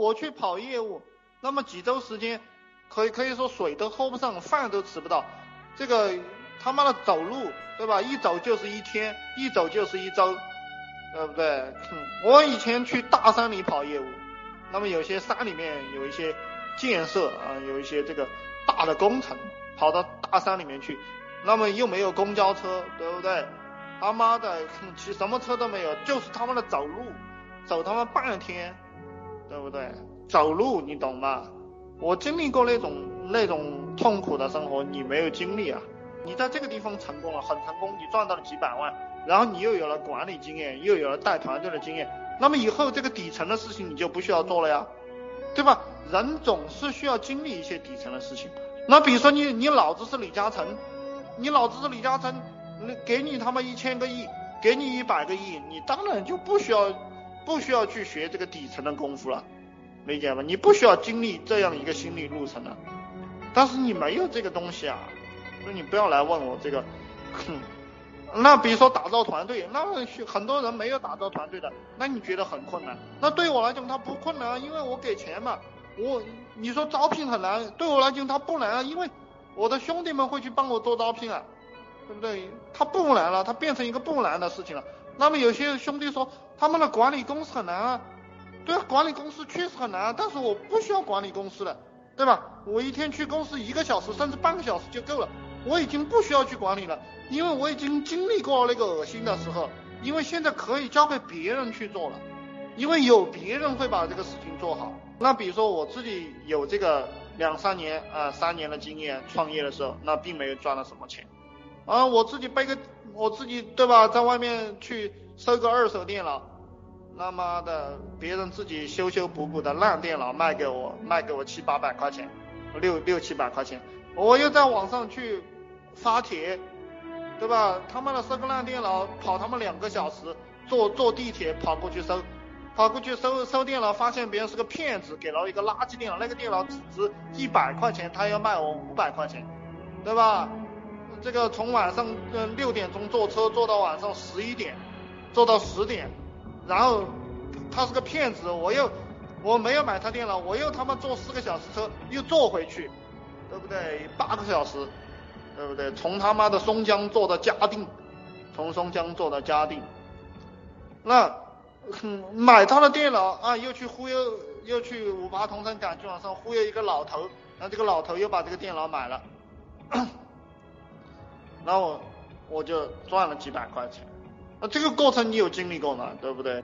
我去跑业务，那么几周时间，可以可以说水都喝不上，饭都吃不到，这个他妈的走路，对吧？一走就是一天，一走就是一周，对不对？我以前去大山里跑业务，那么有些山里面有一些建设啊，有一些这个大的工程，跑到大山里面去，那么又没有公交车，对不对？他妈的，骑什么车都没有，就是他妈的走路，走他妈半天，对不对？走路你懂吗？我经历过那种那种痛苦的生活，你没有经历啊？你在这个地方成功了，很成功，你赚到了几百万，然后你又有了管理经验，又有了带团队的经验，那么以后这个底层的事情你就不需要做了呀，对吧？人总是需要经历一些底层的事情。那比如说你你老子是李嘉诚，你老子是李嘉诚。给你他妈一千个亿，给你一百个亿，你当然就不需要不需要去学这个底层的功夫了，理解吗？你不需要经历这样一个心理路程了。但是你没有这个东西啊，所以你不要来问我这个。那比如说打造团队，那很多人没有打造团队的，那你觉得很困难？那对我来讲他不困难，因为我给钱嘛。我你说招聘很难，对我来讲他不难啊，因为我的兄弟们会去帮我做招聘啊。对不对？他不难了，他变成一个不难的事情了。那么有些兄弟说，他们的管理公司很难啊。对啊，管理公司确实很难啊，但是我不需要管理公司了，对吧？我一天去公司一个小时甚至半个小时就够了，我已经不需要去管理了，因为我已经经历过那个恶心的时候，因为现在可以交给别人去做了，因为有别人会把这个事情做好。那比如说我自己有这个两三年啊三年的经验，创业的时候，那并没有赚了什么钱。啊，我自己背个，我自己对吧，在外面去收个二手电脑，他妈的，别人自己修修补补的烂电脑卖给我，卖给我七八百块钱，六六七百块钱，我又在网上去发帖，对吧？他妈的收个烂电脑，跑他妈两个小时，坐坐地铁跑过去收，跑过去收收电脑，发现别人是个骗子，给了一个垃圾电脑，那个电脑只值一百块钱，他要卖我五百块钱，对吧？这个从晚上嗯六点钟坐车坐到晚上十一点，坐到十点，然后他是个骗子，我又我没有买他电脑，我又他妈坐四个小时车又坐回去，对不对？八个小时，对不对？从他妈的松江坐到嘉定，从松江坐到嘉定，那 买他的电脑啊，又去忽悠，又去五八同城赶集网上忽悠一个老头，那这个老头又把这个电脑买了。然后我就赚了几百块钱，那这个过程你有经历过吗？对不对？